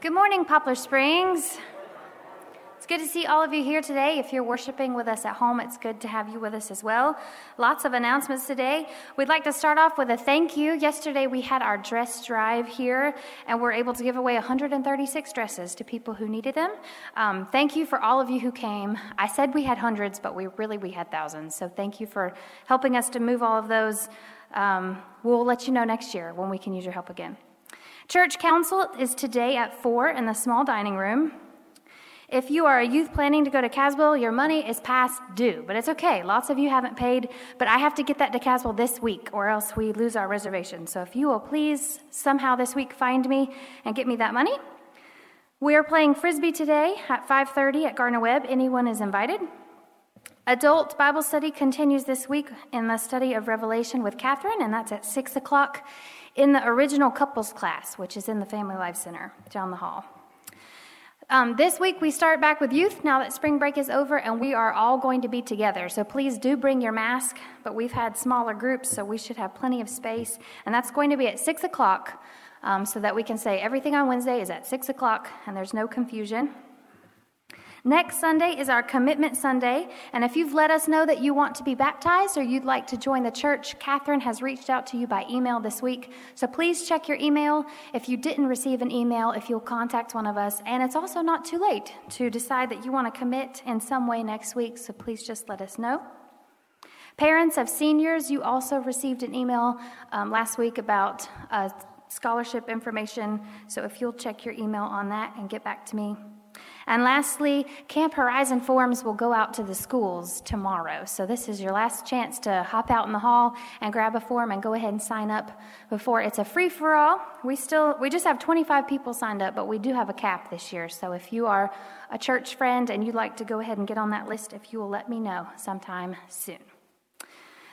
Good morning, Poplar Springs. It's good to see all of you here today. If you're worshiping with us at home, it's good to have you with us as well. Lots of announcements today. We'd like to start off with a thank you. Yesterday we had our dress drive here, and we're able to give away 136 dresses to people who needed them. Um, thank you for all of you who came. I said we had hundreds, but we really we had thousands. So thank you for helping us to move all of those. Um, we'll let you know next year when we can use your help again. Church council is today at 4 in the small dining room. If you are a youth planning to go to Caswell, your money is past due, but it's okay. Lots of you haven't paid, but I have to get that to Caswell this week or else we lose our reservation. So if you will please somehow this week find me and get me that money. We are playing frisbee today at 5:30 at Gardner Webb. Anyone is invited. Adult Bible study continues this week in the study of Revelation with Catherine, and that's at 6 o'clock in the original couples class, which is in the Family Life Center down the hall. Um, this week we start back with youth now that spring break is over, and we are all going to be together. So please do bring your mask, but we've had smaller groups, so we should have plenty of space. And that's going to be at 6 o'clock um, so that we can say everything on Wednesday is at 6 o'clock and there's no confusion. Next Sunday is our Commitment Sunday, and if you've let us know that you want to be baptized or you'd like to join the church, Catherine has reached out to you by email this week. So please check your email. If you didn't receive an email, if you'll contact one of us, and it's also not too late to decide that you want to commit in some way next week, so please just let us know. Parents of seniors, you also received an email um, last week about uh, scholarship information, so if you'll check your email on that and get back to me. And lastly, Camp Horizon forms will go out to the schools tomorrow. So this is your last chance to hop out in the hall and grab a form and go ahead and sign up before it's a free for all. We still we just have 25 people signed up, but we do have a cap this year. So if you are a church friend and you'd like to go ahead and get on that list, if you will let me know sometime soon.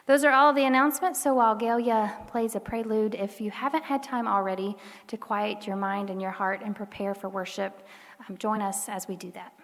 Those are all the announcements. So while Galia plays a prelude, if you haven't had time already to quiet your mind and your heart and prepare for worship, um, join us as we do that.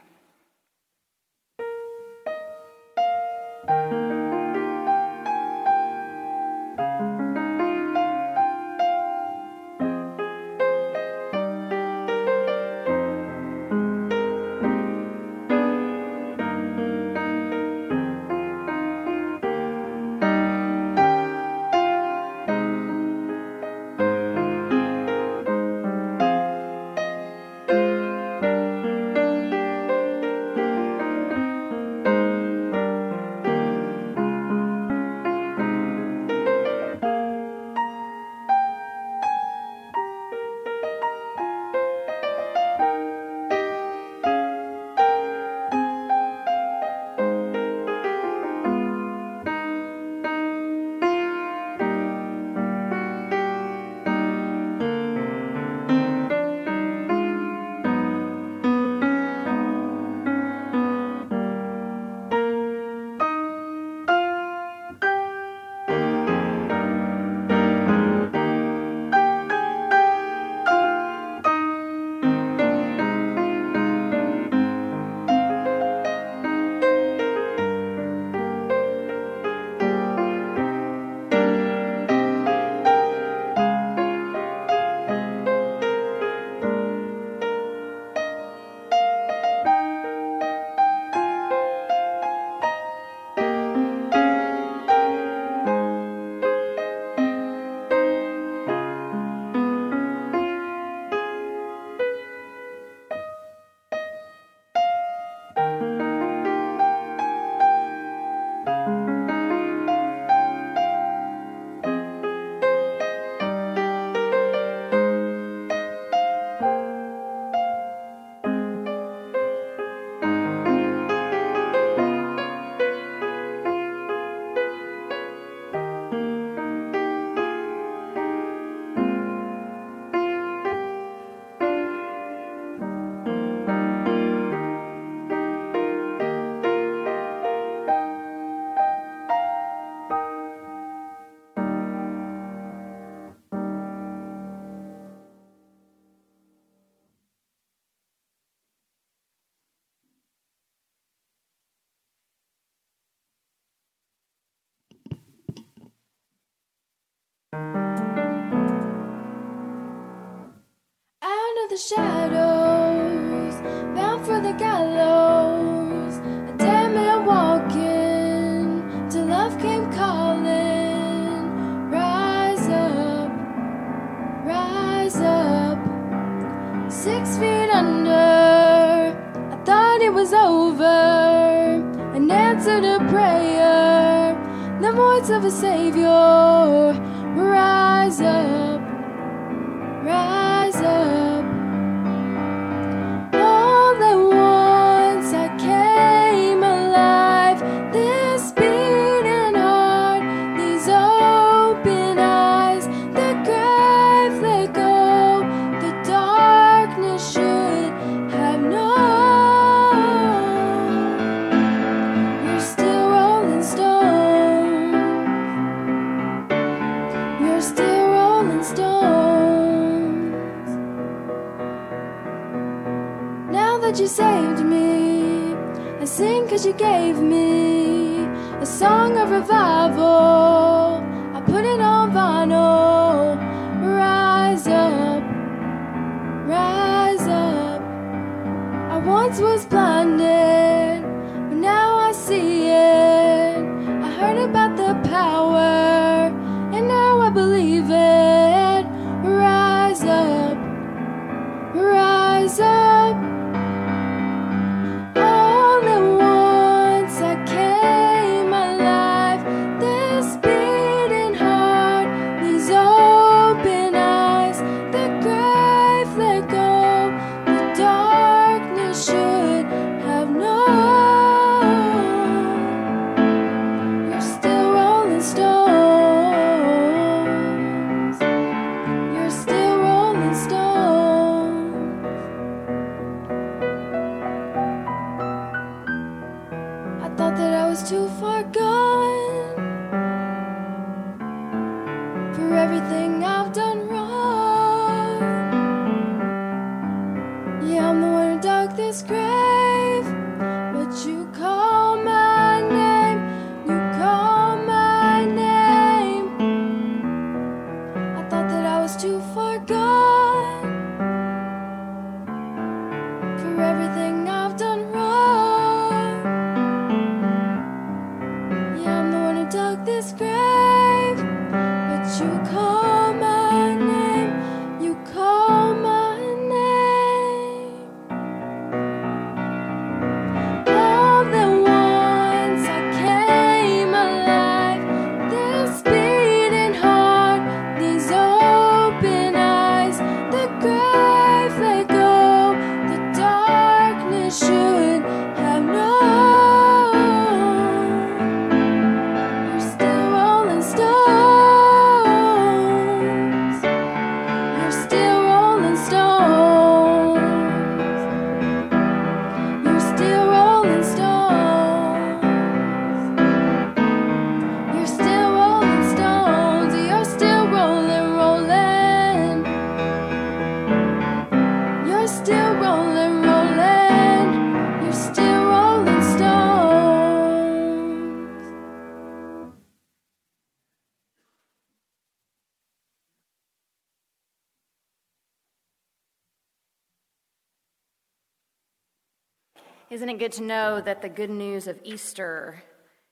Isn't it good to know that the good news of Easter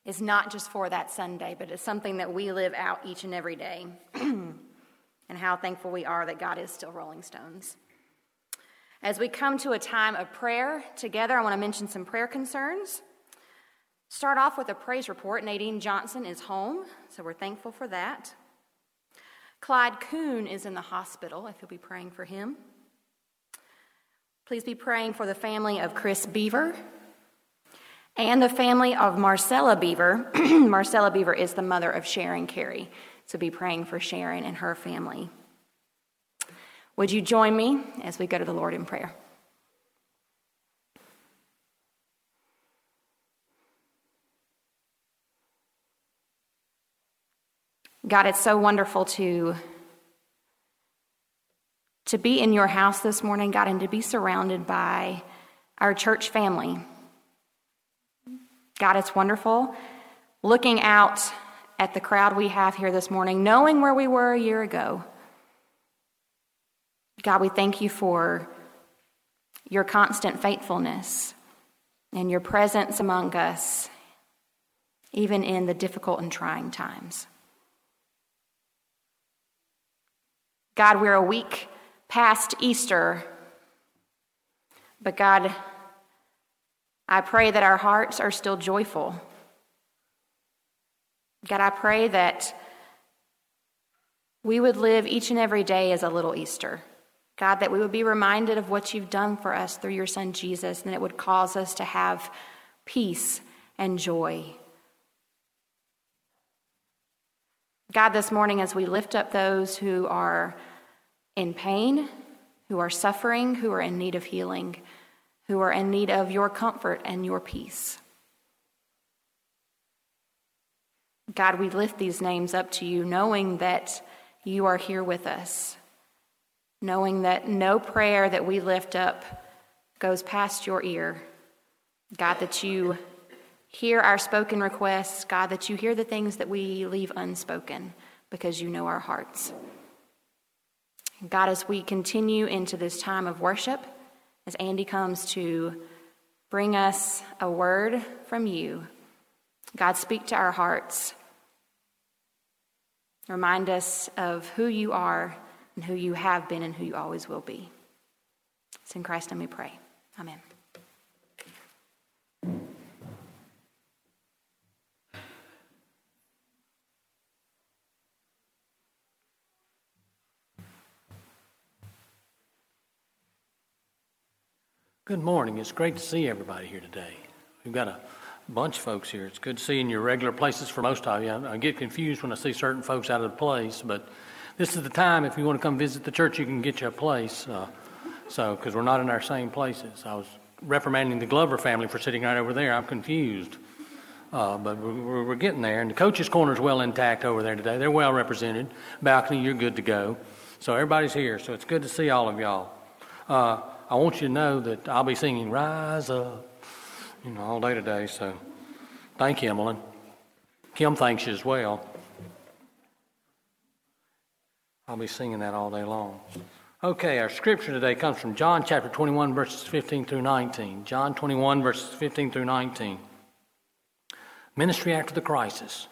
is not just for that Sunday, but it's something that we live out each and every day? and how thankful we are that God is still rolling stones. As we come to a time of prayer together, I want to mention some prayer concerns. Start off with a praise report. Nadine Johnson is home, so we're thankful for that. Clyde Kuhn is in the hospital, if you'll be praying for him. Please be praying for the family of Chris Beaver and the family of Marcella Beaver. Marcella Beaver is the mother of Sharon Carey, so be praying for Sharon and her family. Would you join me as we go to the Lord in prayer? God, it's so wonderful to to be in your house this morning, God, and to be surrounded by our church family. God, it's wonderful looking out at the crowd we have here this morning, knowing where we were a year ago. God, we thank you for your constant faithfulness and your presence among us, even in the difficult and trying times. God, we're a week past Easter, but God, I pray that our hearts are still joyful. God, I pray that we would live each and every day as a little Easter. God, that we would be reminded of what you've done for us through your Son Jesus, and it would cause us to have peace and joy. God, this morning, as we lift up those who are in pain, who are suffering, who are in need of healing, who are in need of your comfort and your peace. God, we lift these names up to you, knowing that you are here with us, knowing that no prayer that we lift up goes past your ear. God, that you hear our spoken requests, God, that you hear the things that we leave unspoken because you know our hearts. God, as we continue into this time of worship, as Andy comes to bring us a word from you, God, speak to our hearts. Remind us of who you are and who you have been and who you always will be. It's in Christ and we pray. Amen. Good morning. It's great to see everybody here today. We've got a bunch of folks here. It's good to see you in your regular places for most of you. I, I get confused when I see certain folks out of the place, but this is the time if you want to come visit the church, you can get you a place. Uh, so, because we're not in our same places. I was reprimanding the Glover family for sitting right over there. I'm confused. Uh, but we're, we're, getting there. And the coach's corner is well intact over there today. They're well represented. Balcony, you're good to go. So everybody's here. So it's good to see all of y'all. Uh, I want you to know that I'll be singing Rise Up, you know, all day today. So thank you, Emily. Kim thanks you as well. I'll be singing that all day long. Okay, our scripture today comes from John chapter 21, verses 15 through 19. John 21, verses 15 through 19. Ministry after the crisis.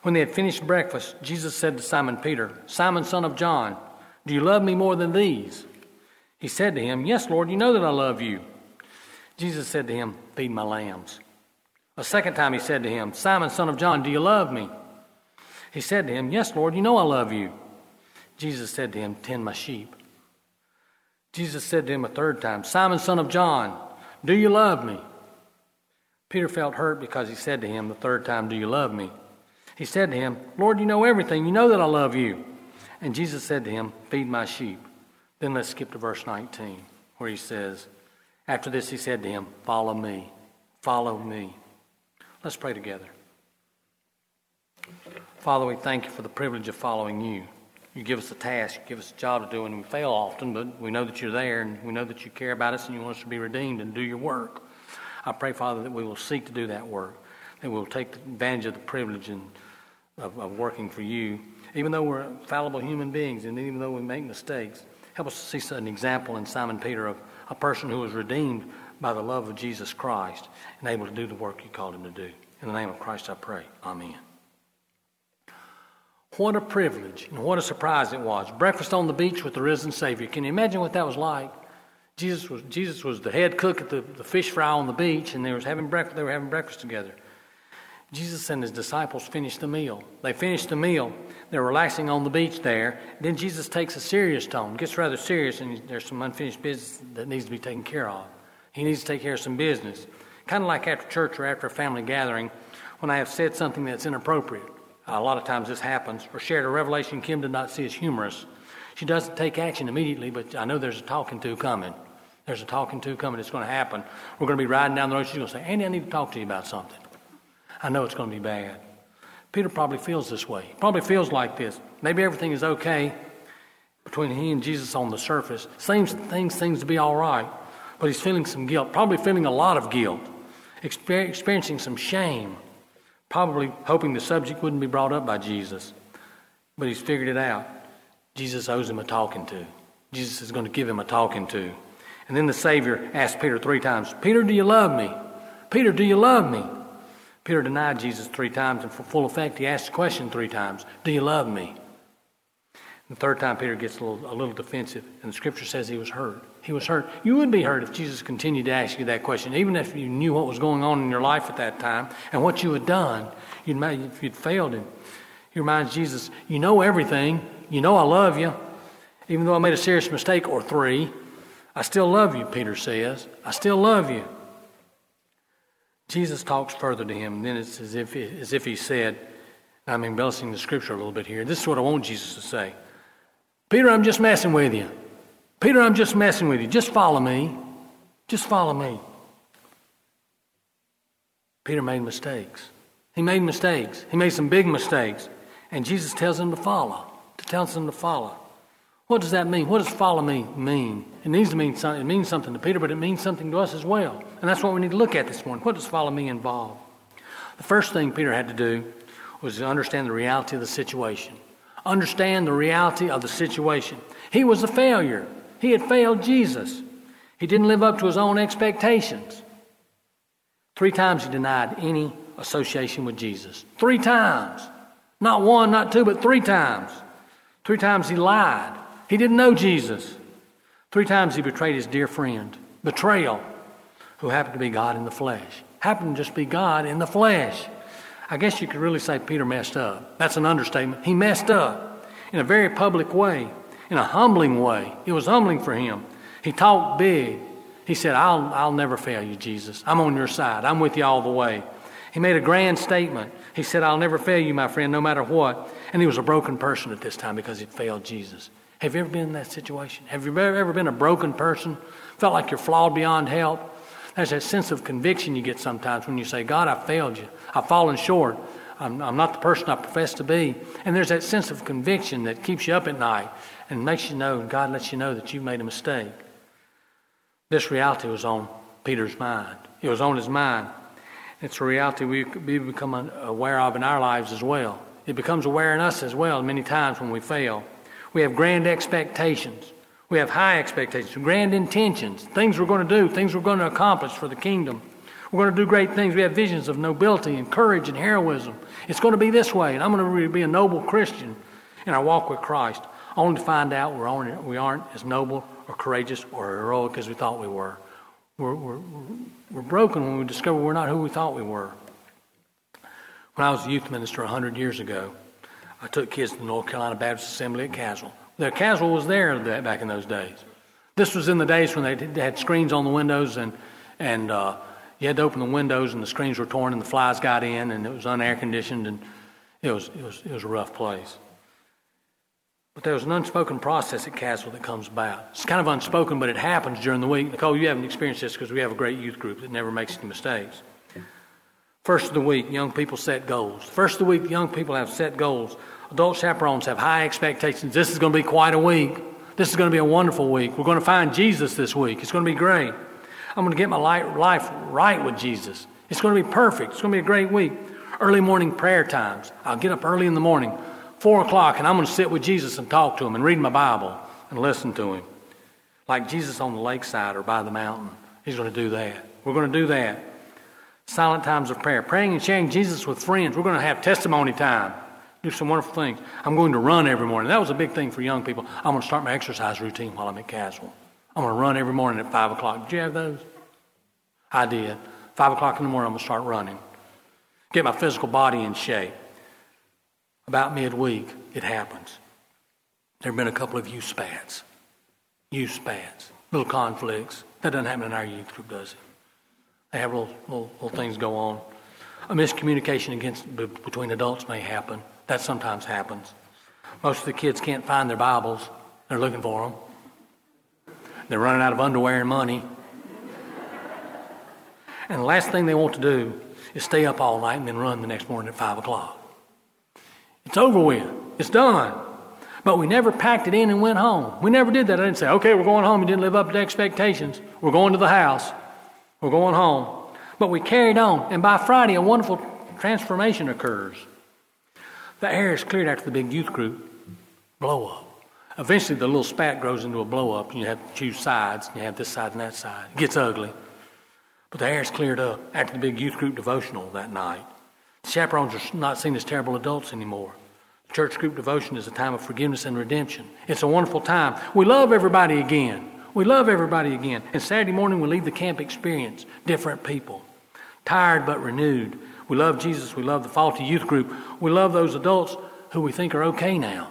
When they had finished breakfast, Jesus said to Simon Peter, Simon, son of John, do you love me more than these? He said to him, Yes, Lord, you know that I love you. Jesus said to him, Feed my lambs. A second time he said to him, Simon, son of John, do you love me? He said to him, Yes, Lord, you know I love you. Jesus said to him, Tend my sheep. Jesus said to him a third time, Simon, son of John, do you love me? Peter felt hurt because he said to him the third time, Do you love me? He said to him, Lord, you know everything. You know that I love you. And Jesus said to him, Feed my sheep. Then let's skip to verse 19, where he says, After this he said to him, Follow me, follow me. Let's pray together. Father, we thank you for the privilege of following you. You give us a task, you give us a job to do, and we fail often, but we know that you're there, and we know that you care about us, and you want us to be redeemed and do your work. I pray, Father, that we will seek to do that work, that we'll take advantage of the privilege and, of, of working for you, even though we're fallible human beings, and even though we make mistakes. Help us see an example in Simon Peter of a person who was redeemed by the love of Jesus Christ and able to do the work you called him to do. In the name of Christ I pray. Amen. What a privilege and what a surprise it was. Breakfast on the beach with the risen Savior. Can you imagine what that was like? Jesus was, Jesus was the head cook at the, the fish fry on the beach, and they, was having breakfast, they were having breakfast together. Jesus and his disciples finished the meal. They finished the meal. They're relaxing on the beach there. Then Jesus takes a serious tone, gets rather serious, and there's some unfinished business that needs to be taken care of. He needs to take care of some business. Kind of like after church or after a family gathering, when I have said something that's inappropriate. A lot of times this happens, or shared a revelation Kim did not see as humorous. She doesn't take action immediately, but I know there's a talking to coming. There's a talking to coming. It's going to happen. We're going to be riding down the road. She's going to say, Andy, I need to talk to you about something. I know it's going to be bad. Peter probably feels this way. He probably feels like this. Maybe everything is okay between he and Jesus on the surface. Seems things seems to be all right, but he's feeling some guilt. Probably feeling a lot of guilt, experiencing some shame. Probably hoping the subject wouldn't be brought up by Jesus, but he's figured it out. Jesus owes him a talking to. Jesus is going to give him a talking to. And then the Savior asked Peter three times, Peter, do you love me? Peter, do you love me? Peter denied Jesus three times, and for full effect, he asked the question three times Do you love me? The third time, Peter gets a little, a little defensive, and the scripture says he was hurt. He was hurt. You would be hurt if Jesus continued to ask you that question, even if you knew what was going on in your life at that time and what you had done. You'd, if you'd failed him, he reminds Jesus, You know everything. You know I love you. Even though I made a serious mistake or three, I still love you, Peter says. I still love you. Jesus talks further to him, and then it's as if, as if he said, I'm embellishing the scripture a little bit here. This is what I want Jesus to say Peter, I'm just messing with you. Peter, I'm just messing with you. Just follow me. Just follow me. Peter made mistakes. He made mistakes. He made some big mistakes. And Jesus tells him to follow, to tells him to follow. What does that mean? What does follow me mean? It needs to mean something. It means something to Peter, but it means something to us as well. And that's what we need to look at this morning. What does follow me involve? The first thing Peter had to do was to understand the reality of the situation. Understand the reality of the situation. He was a failure. He had failed Jesus. He didn't live up to his own expectations. Three times he denied any association with Jesus. Three times. Not one, not two, but three times. Three times he lied. He didn't know Jesus. Three times he betrayed his dear friend. Betrayal, who happened to be God in the flesh. Happened to just be God in the flesh. I guess you could really say Peter messed up. That's an understatement. He messed up in a very public way, in a humbling way. It was humbling for him. He talked big. He said, I'll, I'll never fail you, Jesus. I'm on your side. I'm with you all the way. He made a grand statement. He said, I'll never fail you, my friend, no matter what. And he was a broken person at this time because he'd failed Jesus. Have you ever been in that situation? Have you ever ever been a broken person? Felt like you're flawed beyond help? There's that sense of conviction you get sometimes when you say, God, I failed you. I've fallen short. I'm, I'm not the person I profess to be. And there's that sense of conviction that keeps you up at night and makes you know, God lets you know that you've made a mistake. This reality was on Peter's mind. It was on his mind. It's a reality we, we become aware of in our lives as well. It becomes aware in us as well many times when we fail. We have grand expectations. We have high expectations, grand intentions, things we're going to do, things we're going to accomplish for the kingdom. We're going to do great things. We have visions of nobility and courage and heroism. It's going to be this way, and I'm going to be a noble Christian in our walk with Christ, only to find out we're only, we aren't as noble or courageous or heroic as we thought we were. We're, we're, we're broken when we discover we're not who we thought we were. When I was a youth minister 100 years ago, I took kids to the North Carolina Baptist Assembly at Caswell. The Caswell was there back in those days. This was in the days when they had screens on the windows and, and uh, you had to open the windows and the screens were torn and the flies got in and it was unair conditioned and it was, it, was, it was a rough place. But there was an unspoken process at Caswell that comes about. It's kind of unspoken, but it happens during the week. Nicole, you haven't experienced this because we have a great youth group that never makes any mistakes. First of the week, young people set goals. First of the week, young people have set goals. Adult chaperones have high expectations. This is going to be quite a week. This is going to be a wonderful week. We're going to find Jesus this week. It's going to be great. I'm going to get my life right with Jesus. It's going to be perfect. It's going to be a great week. Early morning prayer times. I'll get up early in the morning, 4 o'clock, and I'm going to sit with Jesus and talk to him and read my Bible and listen to him. Like Jesus on the lakeside or by the mountain. He's going to do that. We're going to do that silent times of prayer, praying and sharing Jesus with friends. We're going to have testimony time, do some wonderful things. I'm going to run every morning. That was a big thing for young people. I'm going to start my exercise routine while I'm at Caswell. I'm going to run every morning at 5 o'clock. Did you have those? I did. 5 o'clock in the morning, I'm going to start running. Get my physical body in shape. About midweek, it happens. There have been a couple of youth spats. Youth spats. Little conflicts. That doesn't happen in our youth group, does it? They have little, little, little things go on. A miscommunication against, between adults may happen. That sometimes happens. Most of the kids can't find their Bibles. They're looking for them. They're running out of underwear and money. And the last thing they want to do is stay up all night and then run the next morning at 5 o'clock. It's over with. It's done. But we never packed it in and went home. We never did that. I didn't say, okay, we're going home. You didn't live up to expectations. We're going to the house. We're going home. But we carried on, and by Friday, a wonderful transformation occurs. The air is cleared after the big youth group blow up. Eventually, the little spat grows into a blow up, and you have to choose sides, and you have this side and that side. It gets ugly. But the air's cleared up after the big youth group devotional that night. The chaperones are not seen as terrible adults anymore. The Church group devotion is a time of forgiveness and redemption. It's a wonderful time. We love everybody again. We love everybody again. And Saturday morning, we leave the camp experience different people, tired but renewed. We love Jesus. We love the faulty youth group. We love those adults who we think are okay now.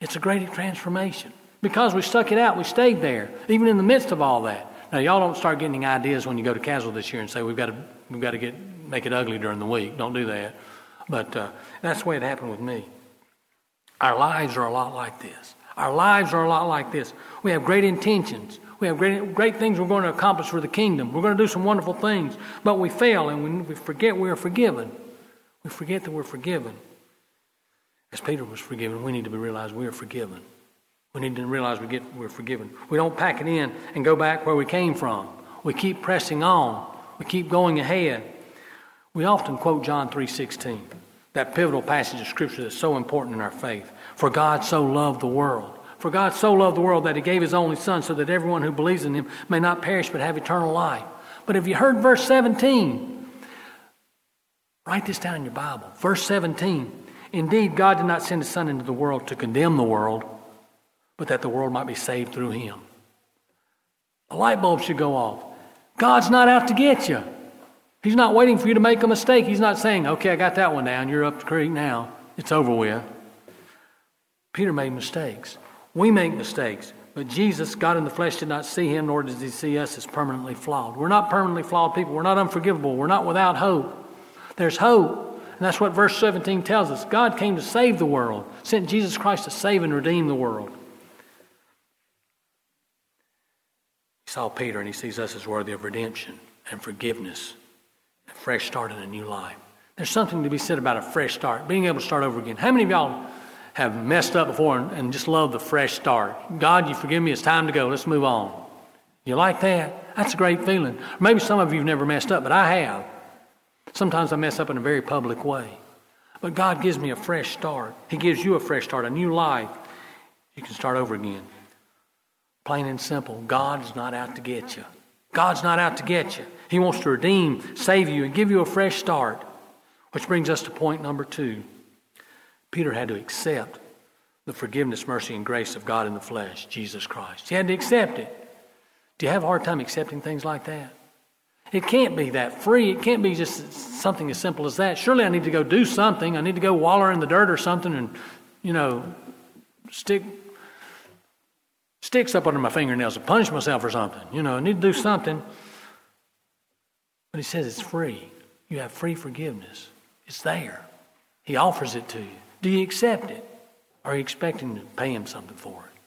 It's a great transformation. Because we stuck it out, we stayed there, even in the midst of all that. Now, y'all don't start getting ideas when you go to Caswell this year and say, we've got to, we've got to get, make it ugly during the week. Don't do that. But uh, that's the way it happened with me. Our lives are a lot like this. Our lives are a lot like this. We have great intentions. We have great, great things we're going to accomplish for the kingdom. We're going to do some wonderful things. But we fail and we, we forget we are forgiven. We forget that we're forgiven. As Peter was forgiven, we need to realize we are forgiven. We need to realize we get, we're forgiven. We don't pack it in and go back where we came from. We keep pressing on. We keep going ahead. We often quote John 3:16, that pivotal passage of scripture that's so important in our faith. For God so loved the world. For God so loved the world that he gave his only son so that everyone who believes in him may not perish but have eternal life. But have you heard verse 17? Write this down in your Bible. Verse 17. Indeed, God did not send his son into the world to condemn the world, but that the world might be saved through him. A light bulb should go off. God's not out to get you. He's not waiting for you to make a mistake. He's not saying, okay, I got that one down. You're up the creek now. It's over with. Peter made mistakes. We make mistakes. But Jesus, God in the flesh, did not see him, nor does he see us as permanently flawed. We're not permanently flawed people. We're not unforgivable. We're not without hope. There's hope. And that's what verse 17 tells us. God came to save the world, sent Jesus Christ to save and redeem the world. He saw Peter and he sees us as worthy of redemption and forgiveness, a fresh start in a new life. There's something to be said about a fresh start, being able to start over again. How many of y'all have messed up before and, and just love the fresh start? God, you forgive me, it's time to go, let's move on. You like that? That's a great feeling. Maybe some of you have never messed up, but I have. Sometimes I mess up in a very public way. But God gives me a fresh start. He gives you a fresh start, a new life. You can start over again. Plain and simple. God's not out to get you. God's not out to get you. He wants to redeem, save you, and give you a fresh start. Which brings us to point number two. Peter had to accept the forgiveness, mercy, and grace of God in the flesh, Jesus Christ. He had to accept it. Do you have a hard time accepting things like that? It can't be that free. It can't be just something as simple as that. Surely I need to go do something. I need to go waller in the dirt or something and, you know, stick sticks up under my fingernails and punish myself or something. You know, I need to do something. But he says it's free. You have free forgiveness. It's there. He offers it to you. Do you accept it? Are you expecting to pay him something for it?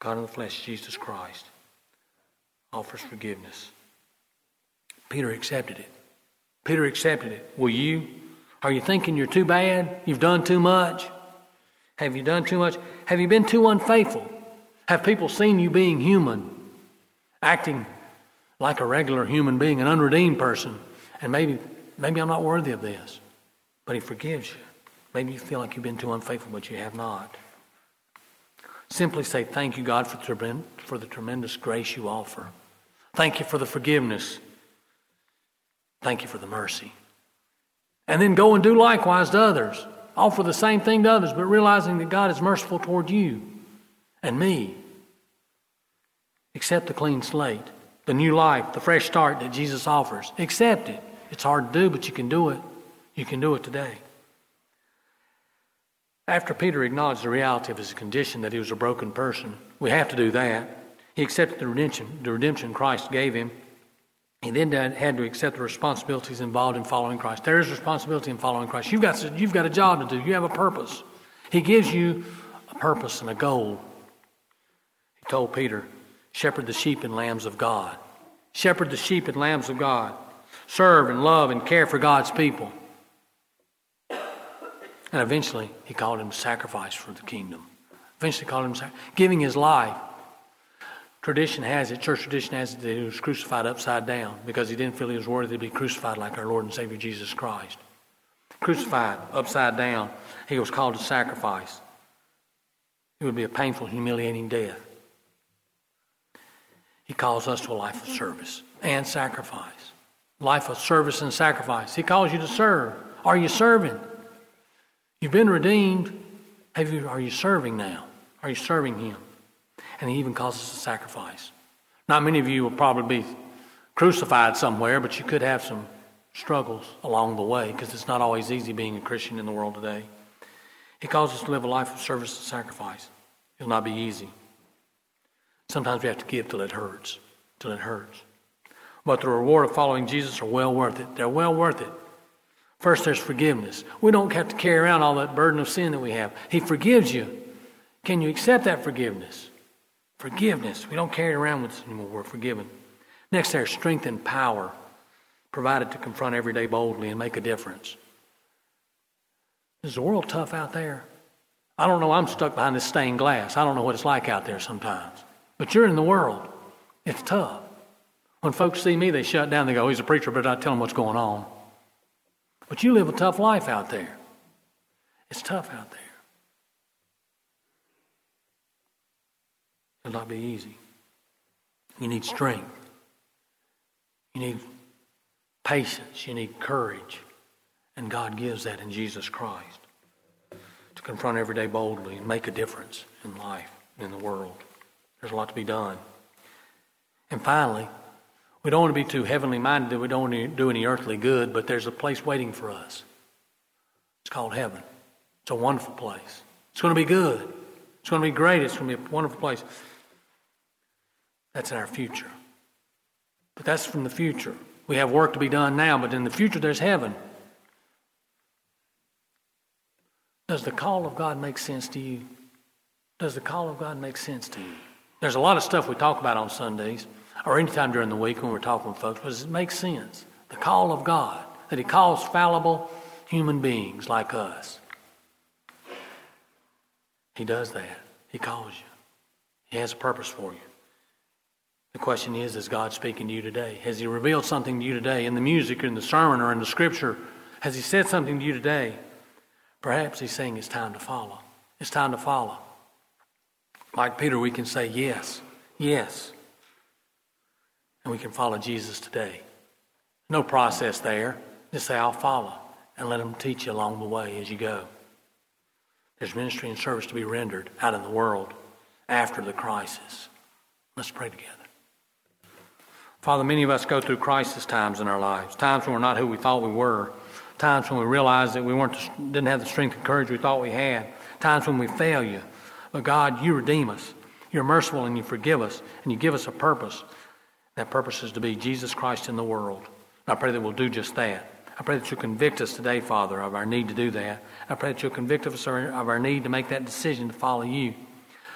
God in the flesh, Jesus Christ offers forgiveness. Peter accepted it. Peter accepted it. Will you? Are you thinking you're too bad? You've done too much? Have you done too much? Have you been too unfaithful? Have people seen you being human, acting like a regular human being, an unredeemed person, and maybe maybe I'm not worthy of this. But he forgives you. Maybe you feel like you've been too unfaithful, but you have not. Simply say, Thank you, God, for, the tremendous grace you offer. Thank you for the forgiveness. Thank you for the mercy. And then go and do likewise to others. Offer the same thing to others, but realizing that God is merciful toward you and me. Accept the clean slate, the new life, the fresh start that Jesus offers. Accept it. It's hard to do, but you can do it. You can do it today. After Peter acknowledged the reality of his condition, that he was a broken person, we have to do that. He accepted the redemption, the redemption Christ gave him. He then had to accept the responsibilities involved in following Christ. There is responsibility in following Christ. You've got, you've got a job to do. You have a purpose. He gives you a purpose and a goal. He told Peter, shepherd the sheep and lambs of God. Shepherd the sheep and lambs of God. Serve and love and care for God's people. And eventually, he called him sacrifice for the kingdom. Eventually, called him giving his life Tradition has it, church tradition has it, that he was crucified upside down because he didn't feel he was worthy to be crucified like our Lord and Savior Jesus Christ. Crucified upside down, he was called to sacrifice. It would be a painful, humiliating death. He calls us to a life of service and sacrifice. Life of service and sacrifice. He calls you to serve. Are you serving? You've been redeemed. Have you, are you serving now? Are you serving Him? And He even calls us to sacrifice. Not many of you will probably be crucified somewhere, but you could have some struggles along the way because it's not always easy being a Christian in the world today. He calls us to live a life of service and sacrifice. It'll not be easy. Sometimes we have to give till it hurts, till it hurts. But the reward of following Jesus are well worth it. They're well worth it. First, there's forgiveness. We don't have to carry around all that burden of sin that we have. He forgives you. Can you accept that forgiveness? Forgiveness. We don't carry it around with us anymore. We're forgiven. Next, there's strength and power provided to confront every day boldly and make a difference. Is the world tough out there? I don't know. I'm stuck behind this stained glass. I don't know what it's like out there sometimes. But you're in the world. It's tough. When folks see me, they shut down. They go, oh, he's a preacher, but I tell them what's going on. But you live a tough life out there. It's tough out there. It'll not be easy. You need strength. You need patience. You need courage. And God gives that in Jesus Christ to confront every day boldly and make a difference in life, in the world. There's a lot to be done. And finally, we don't want to be too heavenly minded that we don't want to do any earthly good, but there's a place waiting for us. It's called heaven. It's a wonderful place. It's going to be good. It's going to be great. It's going to be a wonderful place. That's our future. But that's from the future. We have work to be done now, but in the future there's heaven. Does the call of God make sense to you? Does the call of God make sense to you? There's a lot of stuff we talk about on Sundays or anytime during the week when we're talking with folks, does it make sense? The call of God, that He calls fallible human beings like us. He does that. He calls you. He has a purpose for you. The question is, is God speaking to you today? Has He revealed something to you today in the music or in the sermon or in the scripture? Has He said something to you today? Perhaps He's saying it's time to follow. It's time to follow. Like Peter, we can say yes, yes. And we can follow Jesus today. No process there. Just say, I'll follow. And let Him teach you along the way as you go. There's ministry and service to be rendered out in the world after the crisis. Let's pray together. Father, many of us go through crisis times in our lives, times when we're not who we thought we were, times when we realize that we weren't, didn't have the strength and courage we thought we had, times when we fail you. But God, you redeem us. You're merciful and you forgive us, and you give us a purpose. That purpose is to be Jesus Christ in the world. I pray that we'll do just that. I pray that you'll convict us today, Father, of our need to do that. I pray that you'll convict us of our need to make that decision to follow you.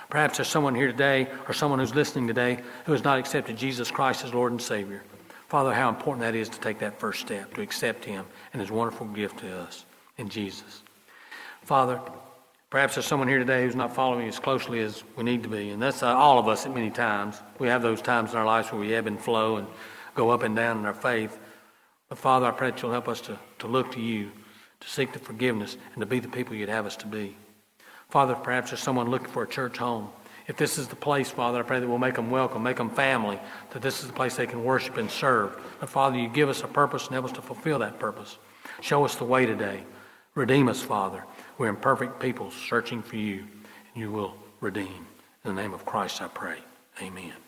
Perhaps there's someone here today or someone who's listening today who has not accepted Jesus Christ as Lord and Savior. Father, how important that is to take that first step, to accept Him and His wonderful gift to us in Jesus. Father, perhaps there's someone here today who's not following as closely as we need to be, and that's uh, all of us at many times. We have those times in our lives where we ebb and flow and go up and down in our faith. But Father, I pray that you'll help us to, to look to you, to seek the forgiveness, and to be the people you'd have us to be. Father, perhaps there's someone looking for a church home. If this is the place, Father, I pray that we'll make them welcome, make them family, that this is the place they can worship and serve. But Father, you give us a purpose and help us to fulfill that purpose. Show us the way today. Redeem us, Father. We're imperfect people searching for you, and you will redeem. In the name of Christ, I pray. Amen.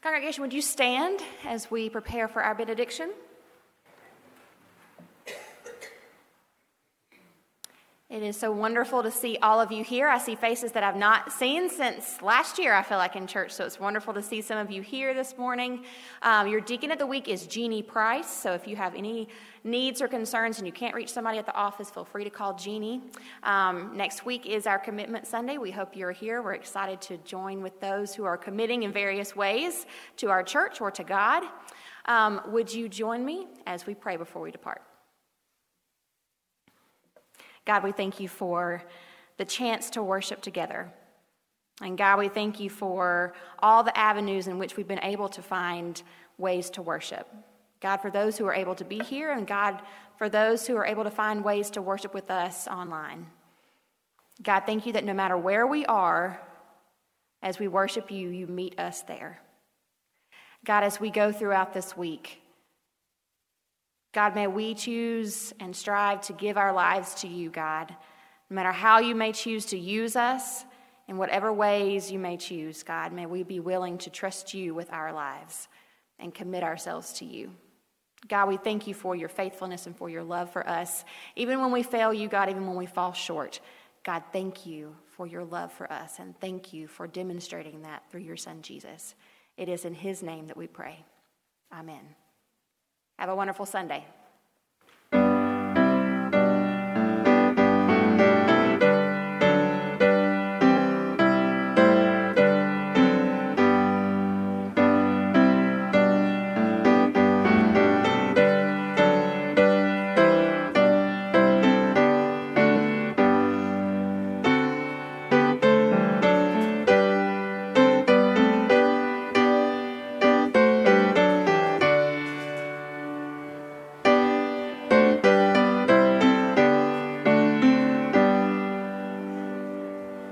Congregation, would you stand as we prepare for our benediction? It is so wonderful to see all of you here. I see faces that I've not seen since last year, I feel like, in church. So it's wonderful to see some of you here this morning. Um, your deacon of the week is Jeannie Price. So if you have any needs or concerns and you can't reach somebody at the office, feel free to call Jeannie. Um, next week is our Commitment Sunday. We hope you're here. We're excited to join with those who are committing in various ways to our church or to God. Um, would you join me as we pray before we depart? God, we thank you for the chance to worship together. And God, we thank you for all the avenues in which we've been able to find ways to worship. God, for those who are able to be here, and God, for those who are able to find ways to worship with us online. God, thank you that no matter where we are, as we worship you, you meet us there. God, as we go throughout this week, God, may we choose and strive to give our lives to you, God. No matter how you may choose to use us, in whatever ways you may choose, God, may we be willing to trust you with our lives and commit ourselves to you. God, we thank you for your faithfulness and for your love for us. Even when we fail you, God, even when we fall short, God, thank you for your love for us and thank you for demonstrating that through your son, Jesus. It is in his name that we pray. Amen. Have a wonderful Sunday.